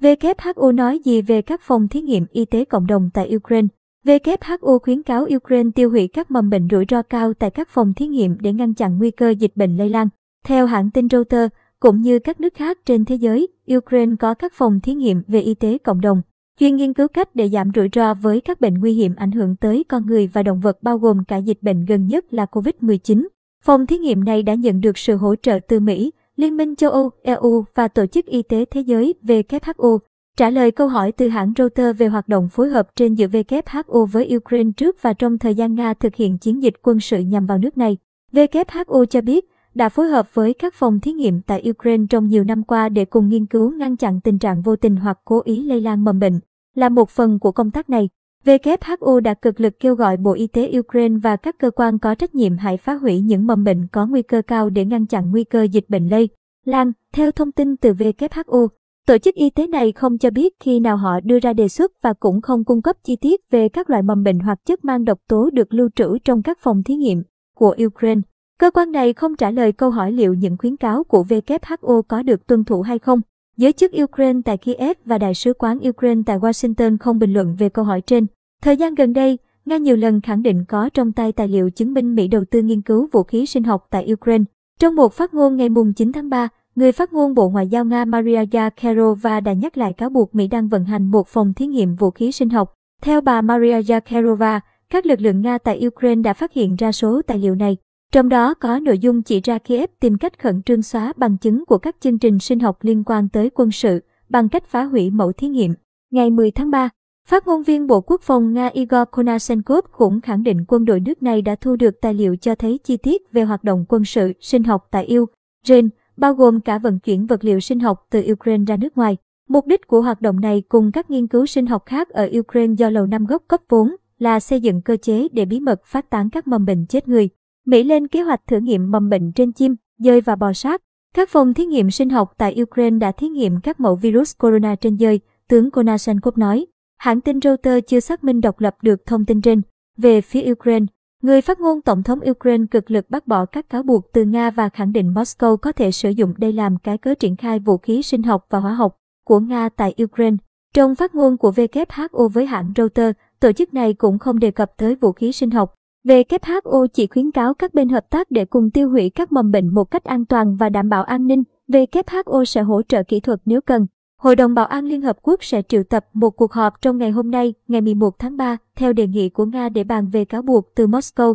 WHO nói gì về các phòng thí nghiệm y tế cộng đồng tại Ukraine? WHO khuyến cáo Ukraine tiêu hủy các mầm bệnh rủi ro cao tại các phòng thí nghiệm để ngăn chặn nguy cơ dịch bệnh lây lan. Theo hãng tin Reuters, cũng như các nước khác trên thế giới, Ukraine có các phòng thí nghiệm về y tế cộng đồng, chuyên nghiên cứu cách để giảm rủi ro với các bệnh nguy hiểm ảnh hưởng tới con người và động vật bao gồm cả dịch bệnh gần nhất là COVID-19. Phòng thí nghiệm này đã nhận được sự hỗ trợ từ Mỹ, Liên minh châu Âu, EU và Tổ chức Y tế Thế giới WHO. Trả lời câu hỏi từ hãng Reuters về hoạt động phối hợp trên giữa WHO với Ukraine trước và trong thời gian Nga thực hiện chiến dịch quân sự nhằm vào nước này, WHO cho biết đã phối hợp với các phòng thí nghiệm tại Ukraine trong nhiều năm qua để cùng nghiên cứu ngăn chặn tình trạng vô tình hoặc cố ý lây lan mầm bệnh. Là một phần của công tác này, WHO đã cực lực kêu gọi Bộ Y tế Ukraine và các cơ quan có trách nhiệm hãy phá hủy những mầm bệnh có nguy cơ cao để ngăn chặn nguy cơ dịch bệnh lây lan. Theo thông tin từ WHO, tổ chức y tế này không cho biết khi nào họ đưa ra đề xuất và cũng không cung cấp chi tiết về các loại mầm bệnh hoặc chất mang độc tố được lưu trữ trong các phòng thí nghiệm của Ukraine. Cơ quan này không trả lời câu hỏi liệu những khuyến cáo của WHO có được tuân thủ hay không. Giới chức Ukraine tại Kiev và Đại sứ quán Ukraine tại Washington không bình luận về câu hỏi trên. Thời gian gần đây, Nga nhiều lần khẳng định có trong tay tài liệu chứng minh Mỹ đầu tư nghiên cứu vũ khí sinh học tại Ukraine. Trong một phát ngôn ngày 9 tháng 3, người phát ngôn Bộ Ngoại giao Nga Maria Zakharova đã nhắc lại cáo buộc Mỹ đang vận hành một phòng thí nghiệm vũ khí sinh học. Theo bà Maria Zakharova, các lực lượng Nga tại Ukraine đã phát hiện ra số tài liệu này. Trong đó có nội dung chỉ ra Kiev tìm cách khẩn trương xóa bằng chứng của các chương trình sinh học liên quan tới quân sự bằng cách phá hủy mẫu thí nghiệm. Ngày 10 tháng 3, phát ngôn viên Bộ Quốc phòng Nga Igor Konashenkov cũng khẳng định quân đội nước này đã thu được tài liệu cho thấy chi tiết về hoạt động quân sự sinh học tại Ukraine, bao gồm cả vận chuyển vật liệu sinh học từ Ukraine ra nước ngoài. Mục đích của hoạt động này cùng các nghiên cứu sinh học khác ở Ukraine do Lầu Năm gốc cấp vốn là xây dựng cơ chế để bí mật phát tán các mầm bệnh chết người. Mỹ lên kế hoạch thử nghiệm mầm bệnh trên chim, dơi và bò sát. Các phòng thí nghiệm sinh học tại Ukraine đã thí nghiệm các mẫu virus corona trên dơi, tướng Konashenkov nói. Hãng tin Reuters chưa xác minh độc lập được thông tin trên. Về phía Ukraine, người phát ngôn Tổng thống Ukraine cực lực bác bỏ các cáo buộc từ Nga và khẳng định Moscow có thể sử dụng đây làm cái cớ triển khai vũ khí sinh học và hóa học của Nga tại Ukraine. Trong phát ngôn của WHO với hãng Reuters, tổ chức này cũng không đề cập tới vũ khí sinh học. WHO chỉ khuyến cáo các bên hợp tác để cùng tiêu hủy các mầm bệnh một cách an toàn và đảm bảo an ninh. WHO sẽ hỗ trợ kỹ thuật nếu cần. Hội đồng Bảo an Liên Hợp Quốc sẽ triệu tập một cuộc họp trong ngày hôm nay, ngày 11 tháng 3, theo đề nghị của Nga để bàn về cáo buộc từ Moscow.